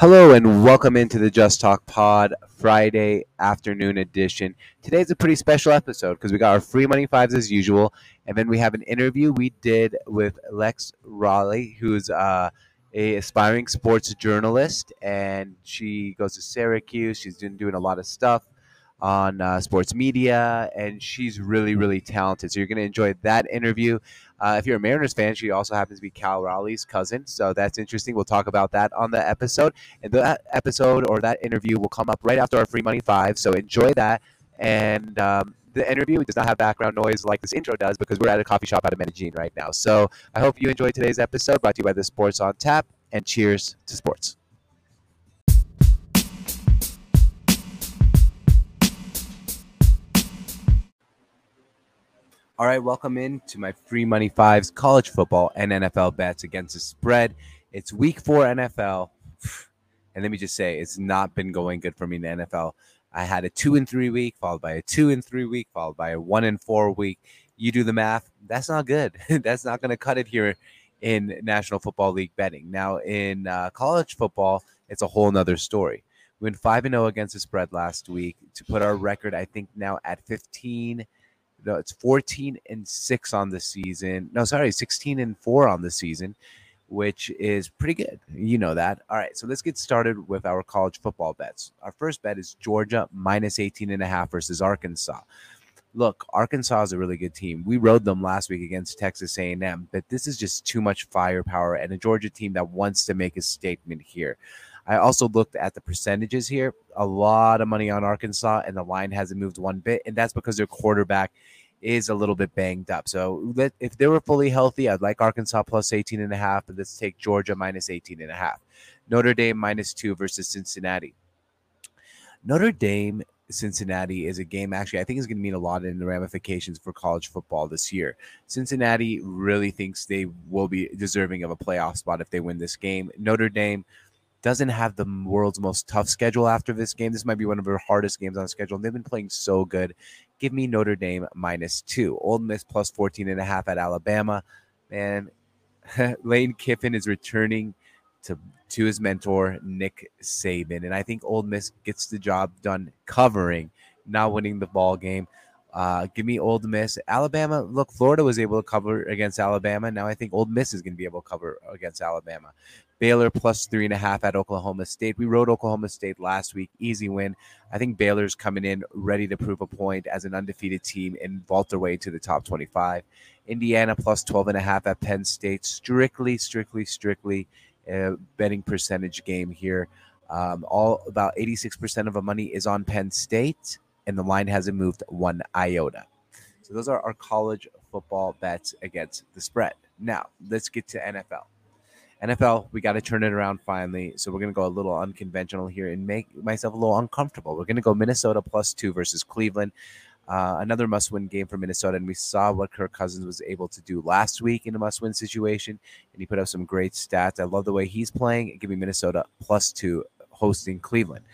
Hello and welcome into the Just Talk Pod Friday afternoon edition. Today's a pretty special episode because we got our free money fives as usual, and then we have an interview we did with Lex Raleigh, who's uh, a aspiring sports journalist, and she goes to Syracuse. She's been doing a lot of stuff on uh, sports media, and she's really, really talented. So you're going to enjoy that interview. Uh, if you're a Mariners fan, she also happens to be Cal Raleigh's cousin, so that's interesting. We'll talk about that on the episode, and that episode or that interview will come up right after our free money five. So enjoy that, and um, the interview does not have background noise like this intro does because we're at a coffee shop out of Medellin right now. So I hope you enjoyed today's episode, brought to you by the Sports on Tap, and cheers to sports. All right, welcome in to my free money fives college football and NFL bets against the spread. It's week four NFL. And let me just say, it's not been going good for me in the NFL. I had a two and three week, followed by a two and three week, followed by a one and four week. You do the math. That's not good. That's not going to cut it here in National Football League betting. Now, in uh, college football, it's a whole nother story. We went 5 and 0 against the spread last week to put our record, I think, now at 15- no, it's 14 and 6 on the season. No, sorry, 16 and 4 on the season, which is pretty good. You know that. All right, so let's get started with our college football bets. Our first bet is Georgia minus 18 and a half versus Arkansas. Look, Arkansas is a really good team. We rode them last week against Texas A&M, but this is just too much firepower and a Georgia team that wants to make a statement here. I also looked at the percentages here. A lot of money on Arkansas, and the line hasn't moved one bit. And that's because their quarterback is a little bit banged up. So if they were fully healthy, I'd like Arkansas plus 18 and a half, but let's take Georgia minus 18 and a half. Notre Dame minus two versus Cincinnati. Notre Dame Cincinnati is a game actually I think is going to mean a lot in the ramifications for college football this year. Cincinnati really thinks they will be deserving of a playoff spot if they win this game. Notre Dame doesn't have the world's most tough schedule after this game. This might be one of their hardest games on schedule. They've been playing so good. Give me Notre Dame minus two. Ole Miss plus 14 and a half at Alabama. Man, Lane Kiffin is returning to to his mentor, Nick Saban. And I think Ole Miss gets the job done covering, not winning the ball game. Uh, give me Ole Miss. Alabama, look, Florida was able to cover against Alabama. Now I think Ole Miss is going to be able to cover against Alabama. Baylor plus three and a half at Oklahoma State. We rode Oklahoma State last week. Easy win. I think Baylor's coming in ready to prove a point as an undefeated team and vault their way to the top 25. Indiana plus 12 and a half at Penn State. Strictly, strictly, strictly betting percentage game here. Um, all about 86% of the money is on Penn State, and the line hasn't moved one iota. So those are our college football bets against the spread. Now let's get to NFL. NFL, we got to turn it around finally. So we're going to go a little unconventional here and make myself a little uncomfortable. We're going to go Minnesota plus two versus Cleveland. Uh, another must win game for Minnesota. And we saw what Kirk Cousins was able to do last week in a must win situation. And he put up some great stats. I love the way he's playing. Give me Minnesota plus two hosting Cleveland.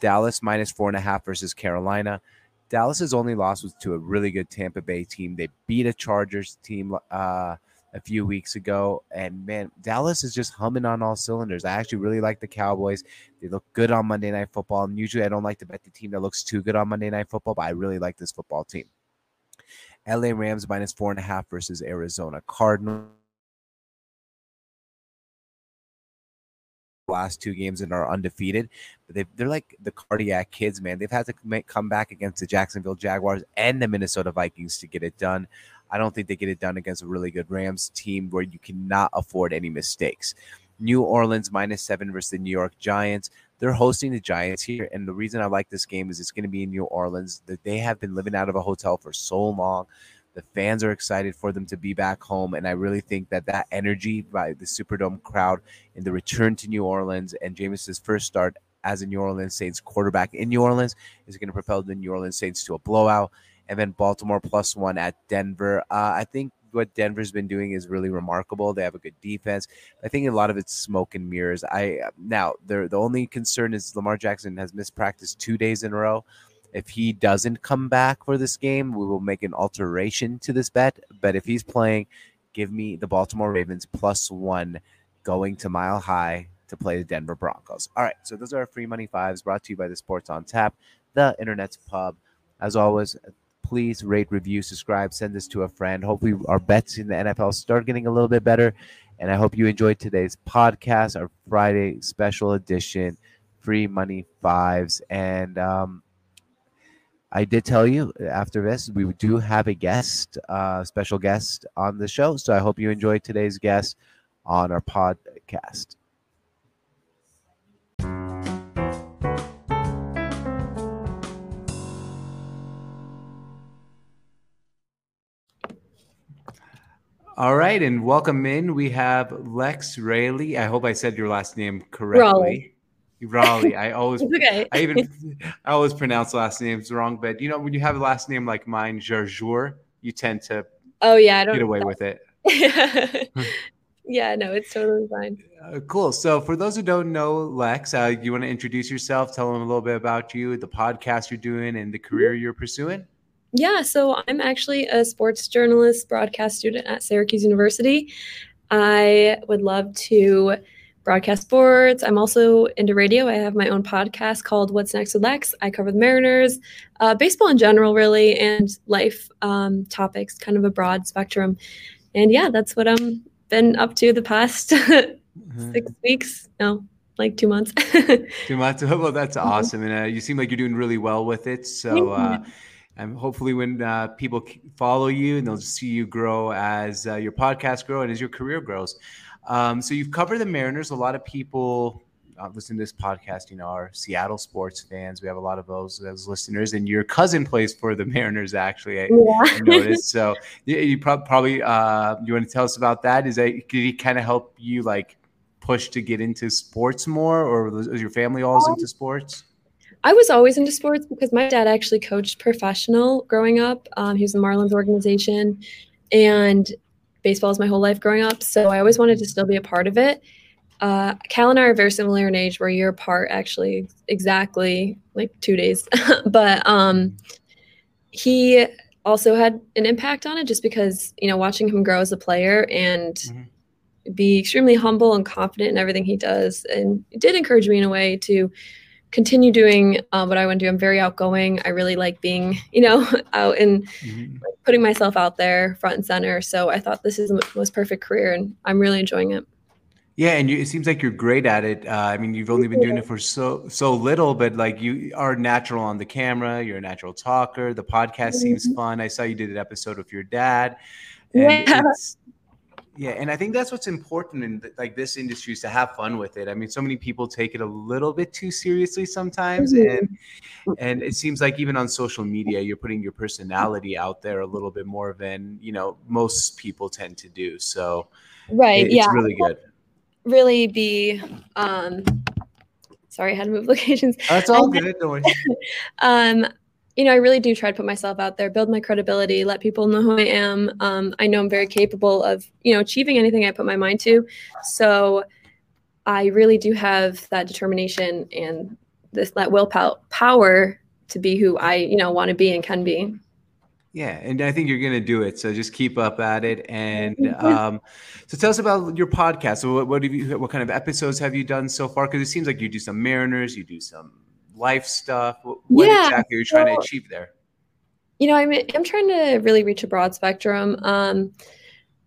Dallas minus four and a half versus Carolina. Dallas's only loss was to a really good Tampa Bay team. They beat a Chargers team. Uh, a few weeks ago. And man, Dallas is just humming on all cylinders. I actually really like the Cowboys. They look good on Monday Night Football. And usually I don't like to bet the team that looks too good on Monday Night Football, but I really like this football team. LA Rams minus four and a half versus Arizona Cardinals. last two games and are undefeated. But they they're like the cardiac kids, man. They've had to come back against the Jacksonville Jaguars and the Minnesota Vikings to get it done. I don't think they get it done against a really good Rams team where you cannot afford any mistakes. New Orleans minus seven versus the New York Giants. They're hosting the Giants here. And the reason I like this game is it's going to be in New Orleans. That they have been living out of a hotel for so long. The fans are excited for them to be back home. And I really think that that energy by the Superdome crowd and the return to New Orleans and Jameis's first start as a New Orleans Saints quarterback in New Orleans is going to propel the New Orleans Saints to a blowout and then Baltimore plus one at Denver. Uh, I think what Denver's been doing is really remarkable. They have a good defense. I think a lot of it's smoke and mirrors. I now the the only concern is Lamar Jackson has missed practice two days in a row. If he doesn't come back for this game, we will make an alteration to this bet. But if he's playing, give me the Baltimore Ravens plus one going to Mile High to play the Denver Broncos. All right, so those are our free money fives brought to you by the Sports on Tap, the internet's pub. As always, please rate, review, subscribe, send this to a friend. Hopefully, our bets in the NFL start getting a little bit better. And I hope you enjoyed today's podcast, our Friday special edition, free money fives. And um, I did tell you after this, we do have a guest, uh, special guest on the show. So I hope you enjoyed today's guest on our podcast. All right, and welcome in. We have Lex Raleigh. I hope I said your last name correctly. Raleigh. Raleigh. I always, okay. I even, I always pronounce last names wrong. But you know, when you have a last name like mine, Jarjour, you tend to, oh yeah, I don't get away with it. yeah, no, it's totally fine. Uh, cool. So, for those who don't know Lex, uh, you want to introduce yourself? Tell them a little bit about you, the podcast you're doing, and the career you're pursuing. Yeah, so I'm actually a sports journalist, broadcast student at Syracuse University. I would love to broadcast sports. I'm also into radio. I have my own podcast called What's Next with Lex. I cover the Mariners, uh, baseball in general, really, and life um, topics, kind of a broad spectrum. And yeah, that's what I'm been up to the past mm-hmm. six weeks. No, like two months. two months. Well, that's mm-hmm. awesome, and uh, you seem like you're doing really well with it. So. Uh, and hopefully when uh, people follow you and they'll see you grow as uh, your podcast grow and as your career grows. Um, so you've covered the mariners. A lot of people uh, listen to this podcast you know are seattle sports fans. We have a lot of those as listeners and your cousin plays for the mariners actually i, yeah. I noticed. So you, you probably uh, you want to tell us about that? Is that did he kind of help you like push to get into sports more or was your family always um, into sports I was always into sports because my dad actually coached professional growing up. Um, he was in the Marlins organization, and baseball is my whole life growing up. So I always wanted to still be a part of it. Uh, Cal and I are very similar in age. We're a year apart, actually, exactly like two days. but um, he also had an impact on it just because, you know, watching him grow as a player and mm-hmm. be extremely humble and confident in everything he does. And it did encourage me in a way to continue doing uh, what I want to do. I'm very outgoing. I really like being, you know, out and mm-hmm. like, putting myself out there front and center. So I thought this is the most perfect career, and I'm really enjoying it. Yeah, and you, it seems like you're great at it. Uh, I mean, you've only been doing it for so so little, but like you are natural on the camera. You're a natural talker. The podcast mm-hmm. seems fun. I saw you did an episode with your dad. yeah. Yeah, and I think that's what's important in like this industry is to have fun with it. I mean, so many people take it a little bit too seriously sometimes, mm-hmm. and and it seems like even on social media, you're putting your personality out there a little bit more than you know most people tend to do. So, right, it, yeah, really good. Really be. um Sorry, I had to move locations. That's all good. Don't worry. um, you know, I really do try to put myself out there, build my credibility, let people know who I am. Um, I know I'm very capable of, you know, achieving anything I put my mind to. So I really do have that determination and this that willpower power to be who I, you know, want to be and can be. Yeah, and I think you're going to do it. So just keep up at it. And um, so tell us about your podcast. So what, what have you? What kind of episodes have you done so far? Because it seems like you do some Mariners, you do some life stuff? What yeah, exactly are you trying so, to achieve there? You know, I'm I'm trying to really reach a broad spectrum. Um,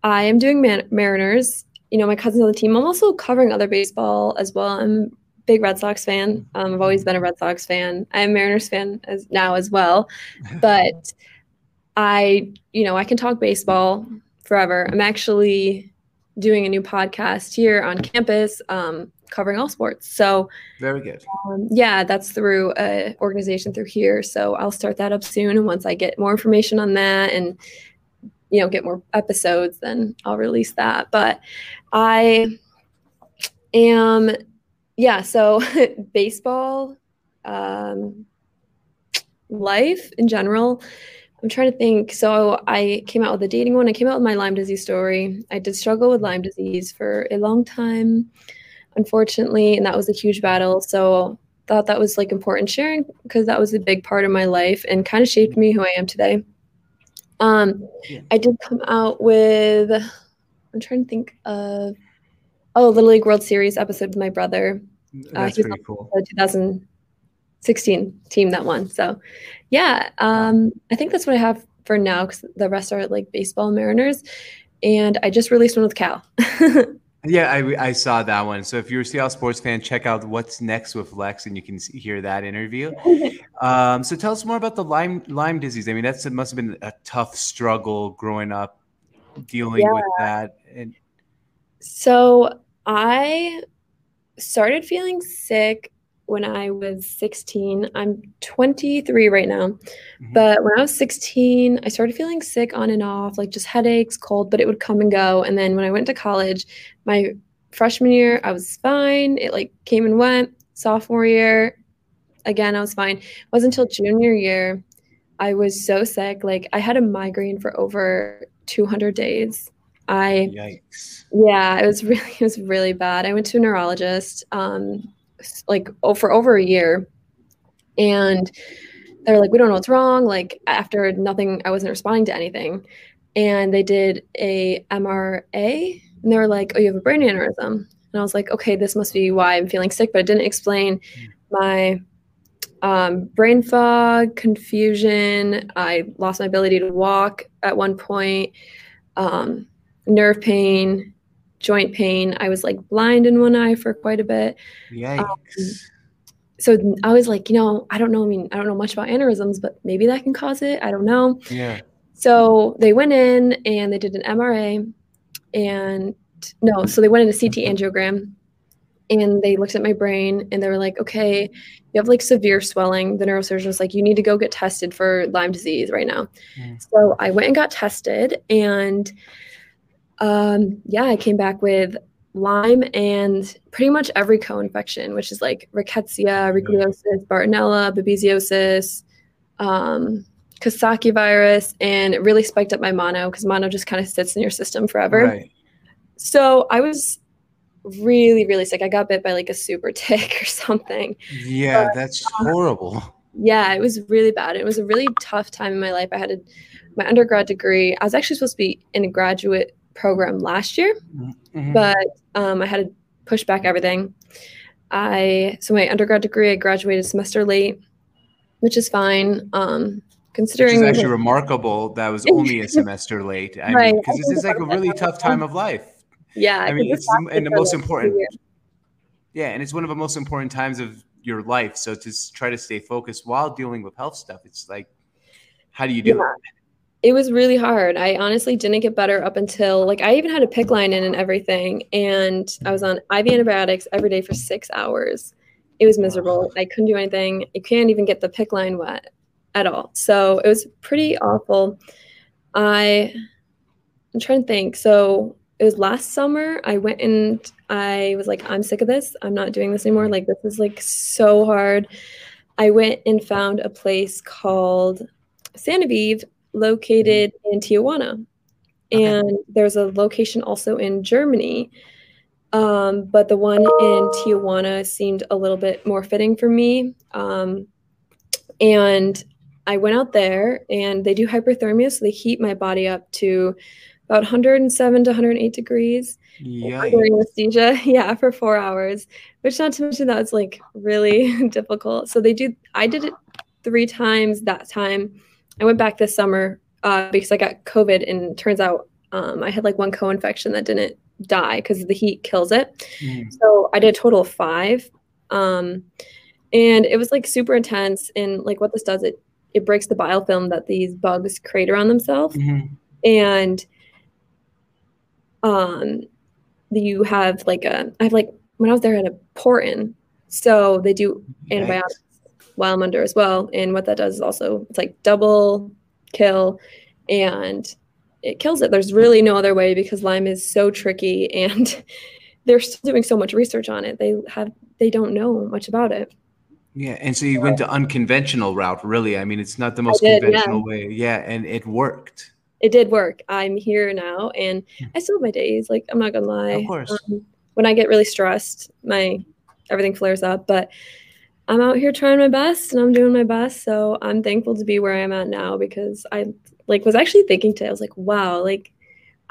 I am doing Man- Mariners. You know, my cousin's on the team. I'm also covering other baseball as well. I'm a big Red Sox fan. Um, I've always been a Red Sox fan. I'm a Mariners fan as now as well. But I, you know, I can talk baseball forever. I'm actually doing a new podcast here on campus. Um, covering all sports. So very good. Um, yeah, that's through a organization through here. So I'll start that up soon, and once I get more information on that and you know get more episodes, then I'll release that. But I am, yeah. So baseball, um, life in general. I'm trying to think. So I came out with a dating one. I came out with my Lyme disease story. I did struggle with Lyme disease for a long time unfortunately, and that was a huge battle. So thought that was like important sharing because that was a big part of my life and kind of shaped me who I am today. Um, yeah. I did come out with. I'm trying to think of. Oh, Little League World Series episode with my brother. That's uh, pretty cool. The 2016 team that won. So, yeah, um, I think that's what I have for now because the rest are like baseball Mariners, and I just released one with Cal. Yeah, I, I saw that one. So if you're a Seattle sports fan, check out what's next with Lex, and you can see, hear that interview. Um, so tell us more about the Lyme Lyme disease. I mean, that's it must have been a tough struggle growing up, dealing yeah. with that. And so I started feeling sick when I was 16. I'm 23 right now. Mm-hmm. But when I was 16, I started feeling sick on and off, like just headaches, cold, but it would come and go. And then when I went to college, my freshman year, I was fine. It like came and went. Sophomore year, again, I was fine. It wasn't until junior year I was so sick. Like I had a migraine for over 200 days. I Yikes. Yeah, it was really it was really bad. I went to a neurologist. Um, like oh, for over a year. And they're like we don't know what's wrong like after nothing i wasn't responding to anything. And they did a mra and they were like oh you have a brain aneurysm. And i was like okay this must be why i'm feeling sick but it didn't explain my um, brain fog confusion. I lost my ability to walk at one point um, nerve pain joint pain. I was like blind in one eye for quite a bit. Yikes. Um, so I was like, you know, I don't know. I mean, I don't know much about aneurysms, but maybe that can cause it. I don't know. Yeah. So they went in and they did an MRA and no, so they went in a CT angiogram and they looked at my brain and they were like, okay, you have like severe swelling. The neurosurgeon was like, you need to go get tested for Lyme disease right now. Mm. So I went and got tested and um, yeah, I came back with Lyme and pretty much every co-infection, which is like rickettsia, rickettsiosis, Bartonella, babesiosis, um, virus, and it really spiked up my mono because mono just kind of sits in your system forever. Right. So I was really, really sick. I got bit by like a super tick or something. Yeah, but, that's um, horrible. Yeah, it was really bad. It was a really tough time in my life. I had a, my undergrad degree. I was actually supposed to be in a graduate program last year, mm-hmm. but um, I had to push back everything. I so my undergrad degree I graduated semester late, which is fine. Um, considering it's actually like, remarkable that was only a semester late. I right. because this is like a really tough time of life. Yeah, I mean it's and the most important. Yeah, and it's one of the most important times of your life. So to try to stay focused while dealing with health stuff, it's like, how do you do yeah. it? It was really hard. I honestly didn't get better up until like I even had a PICC line in and everything, and I was on IV antibiotics every day for six hours. It was miserable. I couldn't do anything. You can't even get the PICC line wet at all. So it was pretty awful. I I'm trying to think. So it was last summer. I went and I was like, I'm sick of this. I'm not doing this anymore. Like this is like so hard. I went and found a place called Santa Vive located in Tijuana. Okay. And there's a location also in Germany. Um, but the one in Tijuana seemed a little bit more fitting for me. Um, and I went out there and they do hyperthermia, so they heat my body up to about 107 to 108 degrees during anesthesia. Yeah, for four hours, which not to mention that was like really difficult. So they do, I did it three times that time I went back this summer uh, because I got COVID, and turns out um, I had like one co-infection that didn't die because the heat kills it. Mm. So I did a total of five, um, and it was like super intense. And like what this does, it it breaks the biofilm that these bugs create around themselves, mm-hmm. and um, you have like a I have like when I was there I had a port in. so they do antibiotics while I'm under as well. And what that does is also it's like double kill and it kills it. There's really no other way because Lyme is so tricky and they're still doing so much research on it. They have they don't know much about it. Yeah, and so you went the unconventional route, really. I mean, it's not the most did, conventional yeah. way. Yeah, and it worked. It did work. I'm here now, and hmm. I still have my days. Like I'm not gonna lie. Of course. Um, when I get really stressed, my everything flares up. But I'm out here trying my best and I'm doing my best. So I'm thankful to be where I'm at now because I like was actually thinking today, I was like, wow, like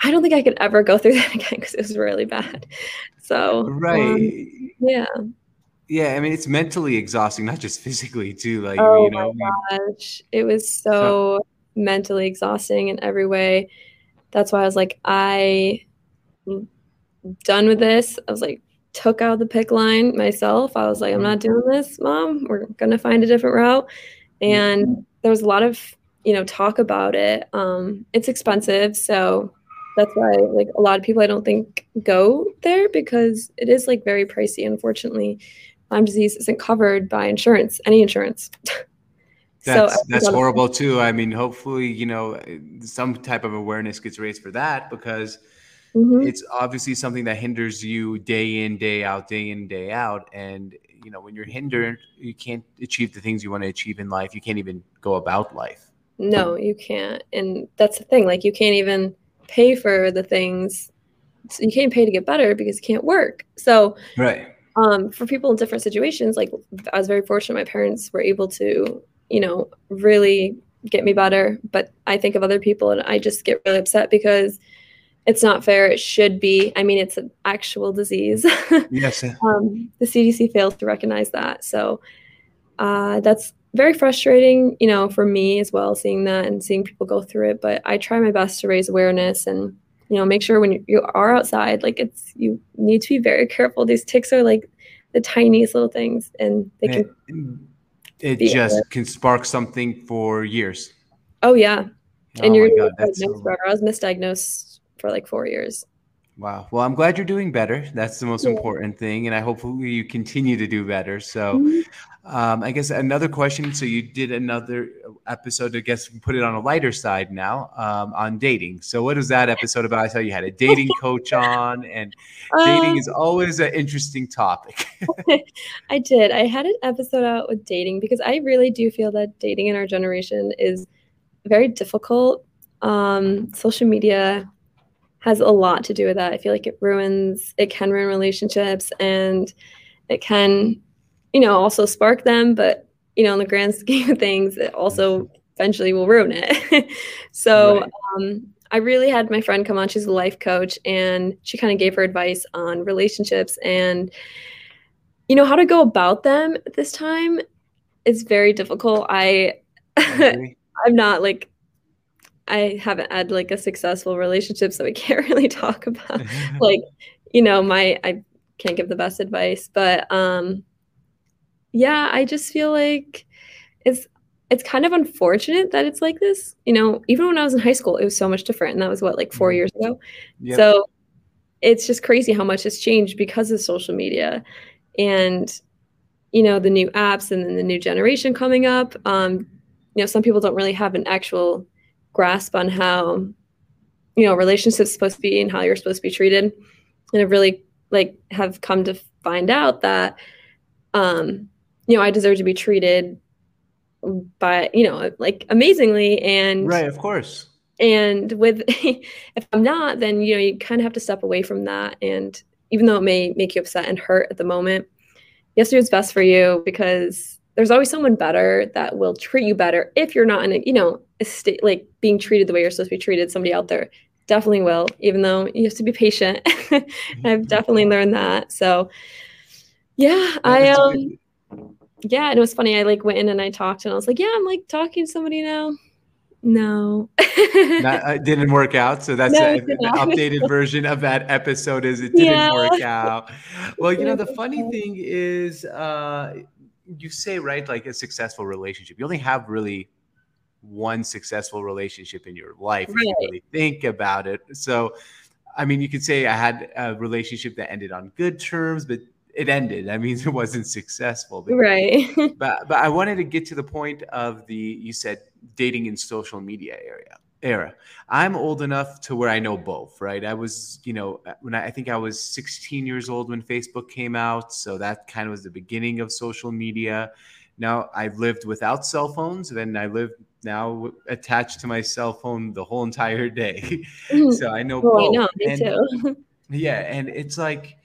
I don't think I could ever go through that again because it was really bad. So right, um, yeah, yeah. I mean, it's mentally exhausting, not just physically too. Like oh you know, my gosh, it was so, so mentally exhausting in every way. That's why I was like, I done with this. I was like, took out the PICC line myself. I was like, I'm not doing this, mom. We're gonna find a different route. And there was a lot of you know talk about it. Um, it's expensive, so that's why like a lot of people I don't think go there because it is like very pricey. Unfortunately, Lyme disease isn't covered by insurance, any insurance. That's so, that's horrible too. I mean, hopefully, you know, some type of awareness gets raised for that because mm-hmm. it's obviously something that hinders you day in, day out, day in, day out. And you know, when you're hindered, you can't achieve the things you want to achieve in life. You can't even go about life. No, you can't. And that's the thing. Like, you can't even pay for the things you can't pay to get better because you can't work so right um, for people in different situations like i was very fortunate my parents were able to you know really get me better but i think of other people and i just get really upset because it's not fair it should be i mean it's an actual disease yes um, the cdc fails to recognize that so uh, that's very frustrating, you know, for me as well, seeing that and seeing people go through it. But I try my best to raise awareness and, you know, make sure when you are outside, like it's, you need to be very careful. These ticks are like the tiniest little things and they can. It, just it. can spark something for years. Oh, yeah. Oh and you're God, so... I was misdiagnosed for like four years. Wow. Well, I'm glad you're doing better. That's the most yeah. important thing. And I hope you continue to do better. So, mm-hmm. um, I guess another question. So, you did another episode, I guess, put it on a lighter side now um, on dating. So, what was that episode about? I saw you had a dating coach on, and dating is um, always an interesting topic. I did. I had an episode out with dating because I really do feel that dating in our generation is very difficult. Um, social media has a lot to do with that. I feel like it ruins, it can ruin relationships and it can, you know, also spark them. But, you know, in the grand scheme of things, it also eventually will ruin it. so, right. um, I really had my friend come on. She's a life coach, and she kind of gave her advice on relationships and, you know, how to go about them this time. is very difficult. I, I'm not like I haven't had like a successful relationship, so I can't really talk about like, you know, my I can't give the best advice, but um yeah, I just feel like it's it's kind of unfortunate that it's like this. You know, even when I was in high school, it was so much different. And that was what, like 4 mm-hmm. years ago. Yep. So it's just crazy how much has changed because of social media and you know the new apps and then the new generation coming up um you know some people don't really have an actual grasp on how you know relationships supposed to be and how you're supposed to be treated. And have really like have come to find out that um you know i deserve to be treated by you know like amazingly and right of course. and with if i'm not then you know you kind of have to step away from that. And even though it may make you upset and hurt at the moment yes what's best for you because there's always someone better that will treat you better if you're not in a you know a state like being treated the way you're supposed to be treated somebody out there definitely will even though you have to be patient. I've definitely learned that. So yeah i um yeah and it was funny i like went in and i talked and i was like yeah i'm like talking to somebody now. No. That uh, didn't work out so that's no, a, the updated version of that episode is it didn't yeah. work out. Well you know the funny thing is uh you say right like a successful relationship. You only have really one successful relationship in your life right. if you really think about it. So i mean you could say i had a relationship that ended on good terms but it ended. I mean it wasn't successful but, right. but but i wanted to get to the point of the you said dating in social media area era. I'm old enough to where I know both, right? I was, you know, when I, I, think I was 16 years old when Facebook came out, so that kind of was the beginning of social media. Now I've lived without cell phones, and I live now attached to my cell phone the whole entire day. Mm-hmm. so I know both. I know, me and, too. yeah, and it's like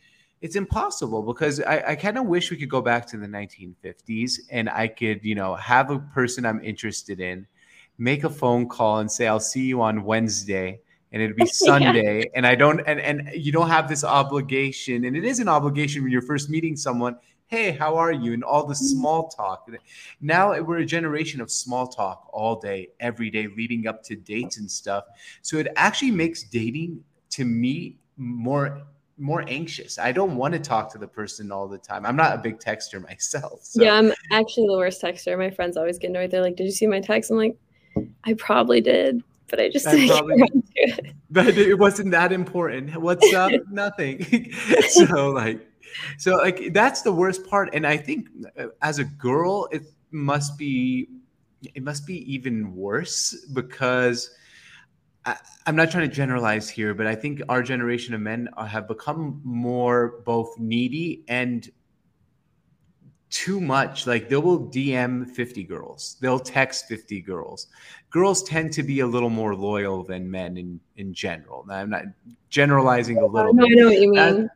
it's impossible because I, I kind of wish we could go back to the 1950s and I could, you know, have a person I'm interested in make a phone call and say, I'll see you on Wednesday and it'd be Sunday, yeah. and I don't, and and you don't have this obligation, and it is an obligation when you're first meeting someone. Hey, how are you? And all the mm-hmm. small talk. Now we're a generation of small talk all day, every day, leading up to dates and stuff. So it actually makes dating to me more more anxious. I don't want to talk to the person all the time. I'm not a big texter myself. So. Yeah, I'm actually the worst texter. My friends always get annoyed. They're like, "Did you see my text?" I'm like, "I probably did." But I just I probably, it. but it wasn't that important. What's up? Nothing. so like, so like that's the worst part. And I think uh, as a girl, it must be, it must be even worse because I, am not trying to generalize here, but I think our generation of men have become more both needy and too much. Like they will DM 50 girls, they'll text 50 girls. Girls tend to be a little more loyal than men in, in general. Now, I'm not generalizing a little bit. I know what you mean.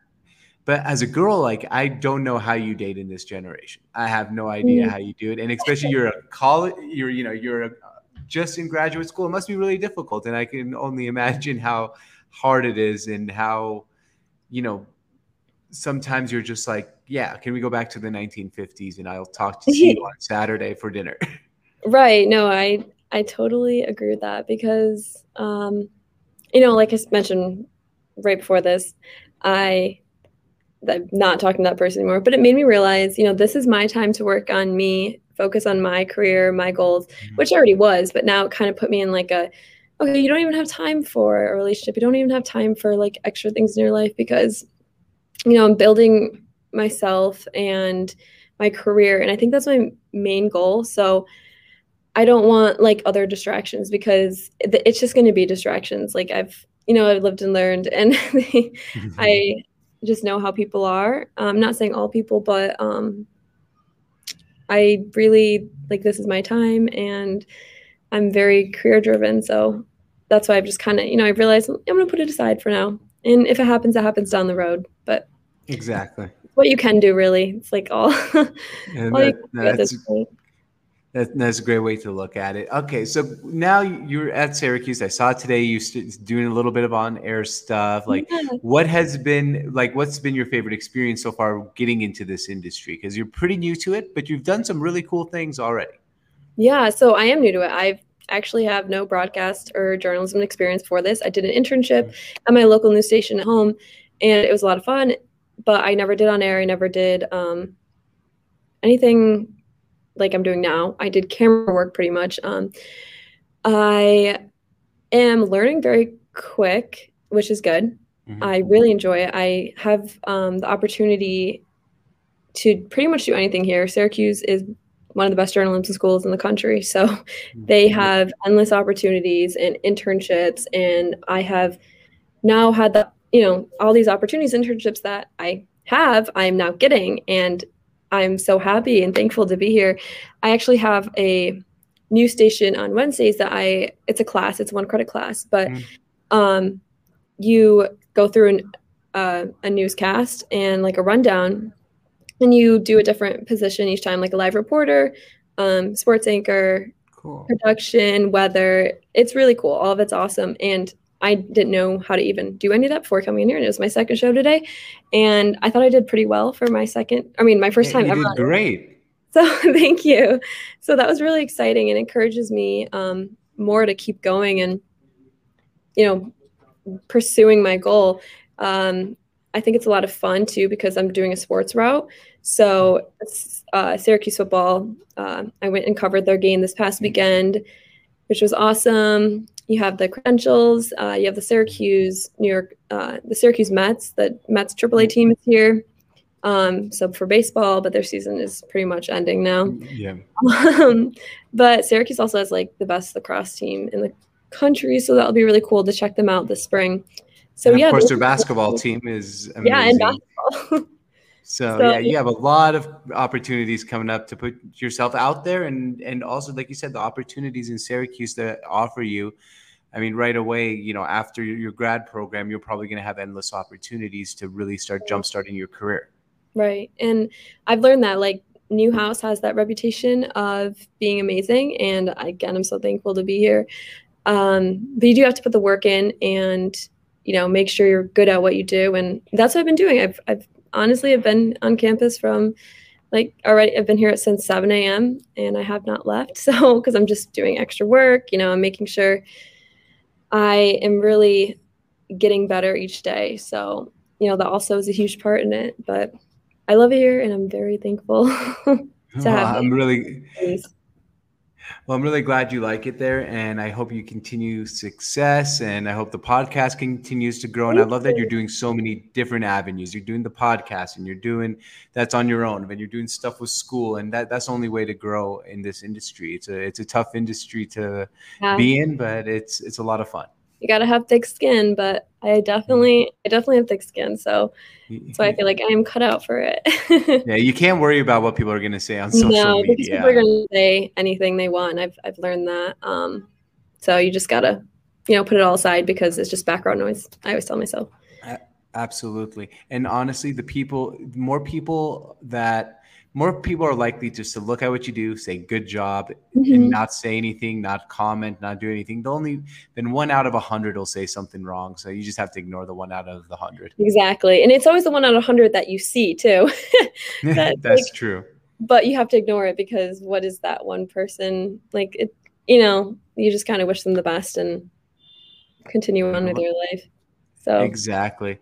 but as a girl, like I don't know how you date in this generation. I have no idea mm. how you do it, and especially you're a college, you're you know you're a just in graduate school, it must be really difficult. And I can only imagine how hard it is and how, you know, sometimes you're just like, yeah, can we go back to the 1950s and I'll talk to you on Saturday for dinner. Right. No, I I totally agree with that because um you know, like I mentioned right before this, I I'm not talking to that person anymore, but it made me realize, you know, this is my time to work on me focus on my career, my goals, mm-hmm. which I already was, but now it kind of put me in like a okay, you don't even have time for a relationship. You don't even have time for like extra things in your life because you know, I'm building myself and my career and I think that's my main goal. So I don't want like other distractions because it's just going to be distractions. Like I've, you know, I've lived and learned and I just know how people are. I'm not saying all people, but um, I really like this is my time and I'm very career driven. So that's why I've just kind of, you know, I realized I'm going to put it aside for now. And if it happens, it happens down the road. But exactly what you can do, really. It's like all, all that, that's, that, that's a great way to look at it. Okay, so now you're at Syracuse. I saw today you st- doing a little bit of on-air stuff. Like, yeah. what has been like? What's been your favorite experience so far getting into this industry? Because you're pretty new to it, but you've done some really cool things already. Yeah, so I am new to it. I've actually have no broadcast or journalism experience for this. I did an internship at my local news station at home, and it was a lot of fun. But I never did on air. I never did um, anything like I'm doing now. I did camera work pretty much. Um, I am learning very quick, which is good. Mm-hmm. I really enjoy it. I have um, the opportunity to pretty much do anything here. Syracuse is one of the best journalism schools in the country. So mm-hmm. they have endless opportunities and internships. And I have now had the, you know, all these opportunities, internships that I have, I'm now getting. And I'm so happy and thankful to be here. I actually have a news station on Wednesdays that I it's a class, it's one credit class, but mm. um you go through an uh, a newscast and like a rundown and you do a different position each time like a live reporter, um sports anchor, cool. production, weather. It's really cool. All of it's awesome and I didn't know how to even do any of that before coming in here. And it was my second show today. And I thought I did pretty well for my second, I mean, my first time you ever. Great. So thank you. So that was really exciting and encourages me um, more to keep going and, you know, pursuing my goal. Um, I think it's a lot of fun too because I'm doing a sports route. So uh, Syracuse football, uh, I went and covered their game this past weekend, which was awesome you have the credentials. Uh, you have the Syracuse, New York, uh, the Syracuse Mets. The Mets AAA team is here. Um, so for baseball, but their season is pretty much ending now. Yeah. Um, but Syracuse also has like the best lacrosse team in the country, so that'll be really cool to check them out this spring. So and yeah, of course, their basketball team is amazing. Yeah, and basketball. So, so, yeah, you have a lot of opportunities coming up to put yourself out there, and and also, like you said, the opportunities in Syracuse that offer you. I mean, right away, you know, after your grad program, you're probably going to have endless opportunities to really start jumpstarting your career. Right, and I've learned that like Newhouse has that reputation of being amazing, and again, I'm so thankful to be here. Um, but you do have to put the work in and you know make sure you're good at what you do, and that's what I've been doing. I've I've honestly I've been on campus from like already I've been here since 7 a.m. and I have not left. So because I'm just doing extra work, you know, I'm making sure I am really getting better each day. So, you know, that also is a huge part in it. But I love it here and I'm very thankful to Well, have I'm it. really well, I'm really glad you like it there, and I hope you continue success, and I hope the podcast continues to grow. And I love that you. you're doing so many different avenues. You're doing the podcast, and you're doing that's on your own, and you're doing stuff with school, and that that's the only way to grow in this industry. It's a it's a tough industry to Yeah. be in, but it's it's a lot of fun. You gotta have thick skin, but I definitely I definitely have thick skin. So so I feel like I am cut out for it. Yeah, you can't worry about what people are going to say on social media. no, because people are gonna say anything they want. I've I've learned that. Um, so you just gotta, you know, put it all aside because it's just background noise. I always tell myself. Absolutely. And honestly, the people, more people that, more people are likely just to look at what you do, say good job, and Mhm. not say anything, not comment, not do anything. The only, then one out of a hundred will say something wrong. So you just have to ignore the one out of the hundred. Exactly, and it's always the one out of a hundred that you see too. That, That's like- true. but you have to ignore it because what is that one person like? It, you know, you just kind of wish them the best and continue on with your life. So Exactly.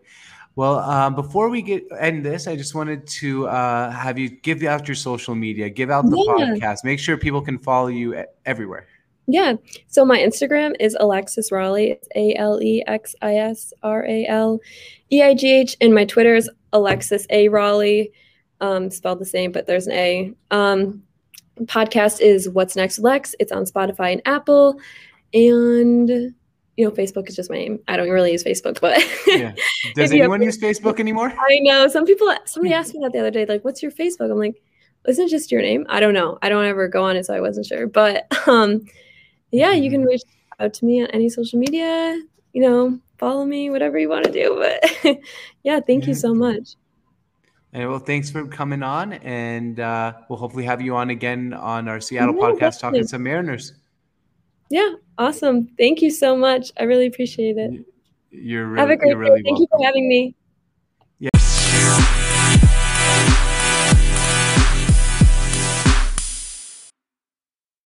Well, um, before we get end this, I just wanted to uh, have you give out your social media, give out the Yeah. podcast, make sure people can follow you everywhere. Yeah. So my Instagram is Alexis Raleigh. It's A L E X I S R A L E I G H. And my Twitter is Alexis A Raleigh, um, spelled the same, but there's an A. Um, podcast is What's Next Lex. It's on Spotify and Apple. And, you know, Facebook is just my name. I don't really use Facebook, but Yeah. Does anyone use Facebook anymore? I know some people, somebody asked me that the other day, like, what's your Facebook? I'm like, isn't it just your name? I don't know. I don't ever go on it, so I wasn't sure. But um, yeah, you can reach out to me on any social media, you know, follow me, whatever you want to do. But yeah, thank Yeah. you so much. And well, thanks for coming on, and uh, we'll hopefully have you on again on our Seattle Yeah, podcast talking definitely. some Mariners. Yeah, awesome. Thank you so much. I really appreciate it. You're really, Have a great you're really day. Thank you for having me.